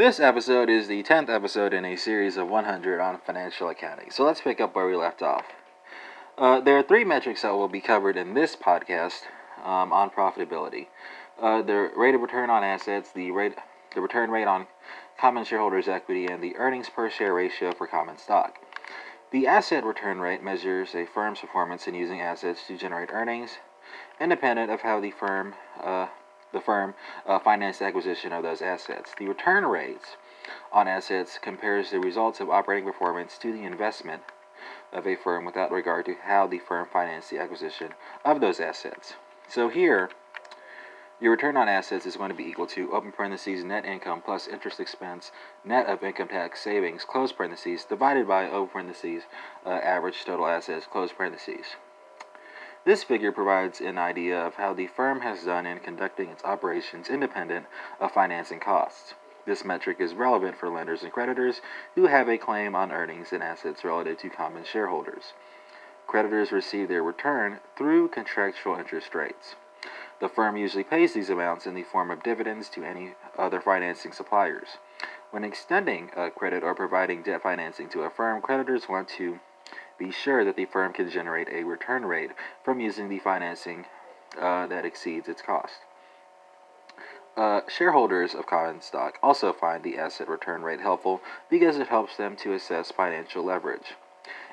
This episode is the 10th episode in a series of 100 on financial accounting. So let's pick up where we left off. Uh, there are three metrics that will be covered in this podcast um, on profitability uh, the rate of return on assets, the, rate, the return rate on common shareholders' equity, and the earnings per share ratio for common stock. The asset return rate measures a firm's performance in using assets to generate earnings, independent of how the firm uh, the firm uh, financed acquisition of those assets. The return rates on assets compares the results of operating performance to the investment of a firm without regard to how the firm financed the acquisition of those assets. So here, your return on assets is going to be equal to open parentheses net income plus interest expense net of income tax savings close parentheses divided by open parentheses uh, average total assets close parentheses. This figure provides an idea of how the firm has done in conducting its operations independent of financing costs. This metric is relevant for lenders and creditors who have a claim on earnings and assets relative to common shareholders. Creditors receive their return through contractual interest rates. The firm usually pays these amounts in the form of dividends to any other financing suppliers. When extending a credit or providing debt financing to a firm, creditors want to be sure that the firm can generate a return rate from using the financing uh, that exceeds its cost. Uh, shareholders of common stock also find the asset return rate helpful because it helps them to assess financial leverage.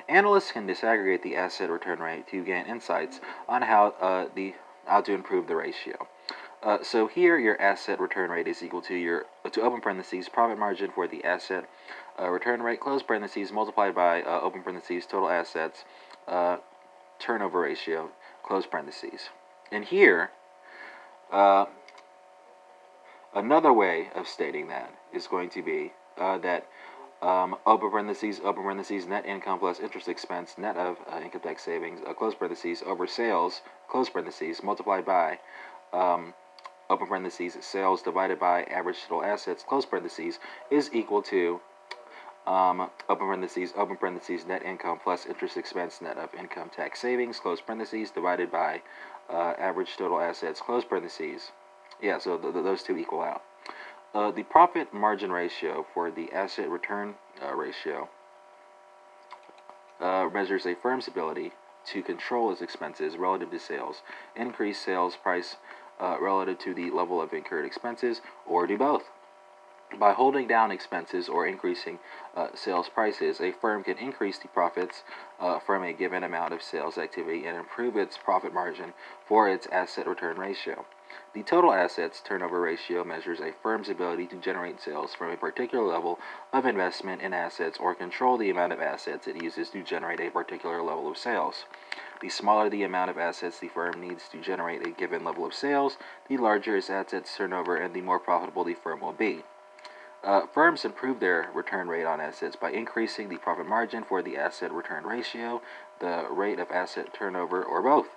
Analysts can disaggregate the asset return rate to gain insights on how uh, the how to improve the ratio. Uh, so here, your asset return rate is equal to your to open parentheses profit margin for the asset uh, return rate close parentheses multiplied by uh, open parentheses total assets uh, turnover ratio close parentheses. And here, uh, another way of stating that is going to be uh, that um, open parentheses, open parentheses, net income plus interest expense, net of income tax savings, close parentheses, over sales, close parentheses, multiplied by um, open parentheses, sales divided by average total assets, close parentheses, is equal to um, open parentheses, open parentheses, net income plus interest expense, net of income tax savings, close parentheses, divided by uh, average total assets, close parentheses. Yeah, so th- th- those two equal out. Uh, the profit margin ratio for the asset return uh, ratio uh, measures a firm's ability to control its expenses relative to sales, increase sales price uh, relative to the level of incurred expenses, or do both. By holding down expenses or increasing uh, sales prices, a firm can increase the profits uh, from a given amount of sales activity and improve its profit margin for its asset return ratio. The total assets turnover ratio measures a firm's ability to generate sales from a particular level of investment in assets or control the amount of assets it uses to generate a particular level of sales. The smaller the amount of assets the firm needs to generate a given level of sales, the larger its assets turnover and the more profitable the firm will be. Uh, firms improve their return rate on assets by increasing the profit margin for the asset return ratio, the rate of asset turnover, or both.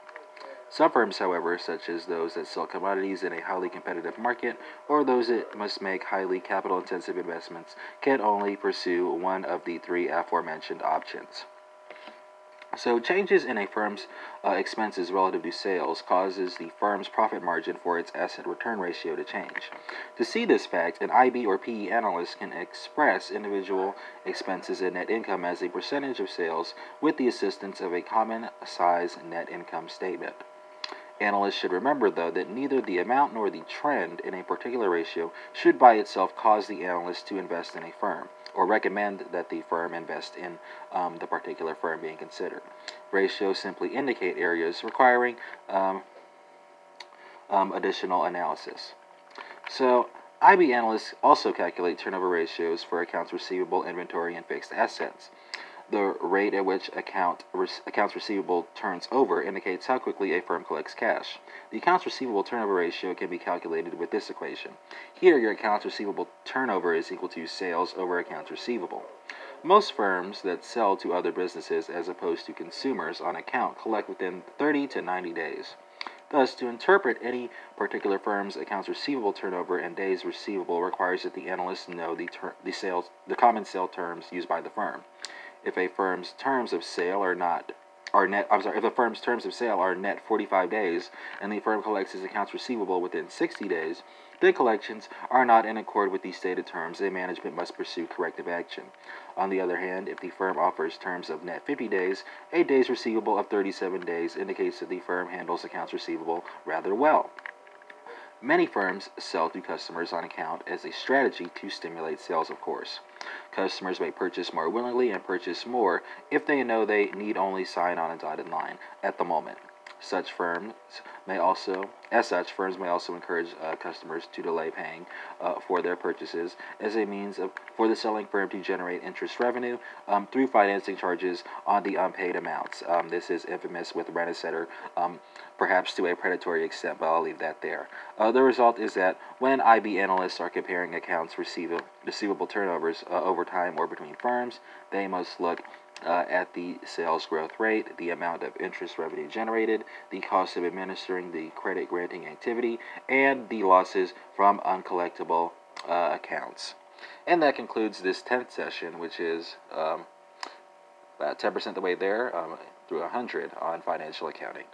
Some firms, however, such as those that sell commodities in a highly competitive market or those that must make highly capital intensive investments, can only pursue one of the three aforementioned options. So changes in a firm's uh, expenses relative to sales causes the firm's profit margin for its asset return ratio to change. To see this fact, an IB or PE analyst can express individual expenses and net income as a percentage of sales with the assistance of a common size net income statement. Analysts should remember, though, that neither the amount nor the trend in a particular ratio should by itself cause the analyst to invest in a firm or recommend that the firm invest in um, the particular firm being considered. Ratios simply indicate areas requiring um, um, additional analysis. So, IB analysts also calculate turnover ratios for accounts receivable, inventory, and fixed assets. The rate at which account accounts receivable turns over indicates how quickly a firm collects cash. The accounts receivable turnover ratio can be calculated with this equation. Here, your accounts receivable turnover is equal to sales over accounts receivable. Most firms that sell to other businesses as opposed to consumers on account collect within 30 to 90 days. Thus, to interpret any particular firm's accounts receivable turnover and days receivable requires that the analyst know the, ter- the sales, the common sale terms used by the firm if a firm's terms of sale are not are net I'm sorry, if a firm's terms of sale are net 45 days and the firm collects its accounts receivable within 60 days, the collections are not in accord with these stated terms, then management must pursue corrective action. On the other hand, if the firm offers terms of net 50 days, a days receivable of 37 days indicates that the firm handles accounts receivable rather well. Many firms sell to customers on account as a strategy to stimulate sales, of course. Customers may purchase more willingly and purchase more if they know they need only sign on a dotted line at the moment. Such firms may also, as such, firms may also encourage uh, customers to delay paying uh, for their purchases as a means of for the selling firm to generate interest revenue um, through financing charges on the unpaid amounts. Um, this is infamous with Rent-A-Center, um, perhaps to a predatory extent, but I'll leave that there. Uh, the result is that when IB analysts are comparing accounts receivable, receivable turnovers uh, over time or between firms, they must look uh, at the sales growth rate, the amount of interest revenue generated, the cost of administering the credit granting activity, and the losses from uncollectible uh, accounts. And that concludes this 10th session, which is um, about 10% the way there um, through 100 on financial accounting.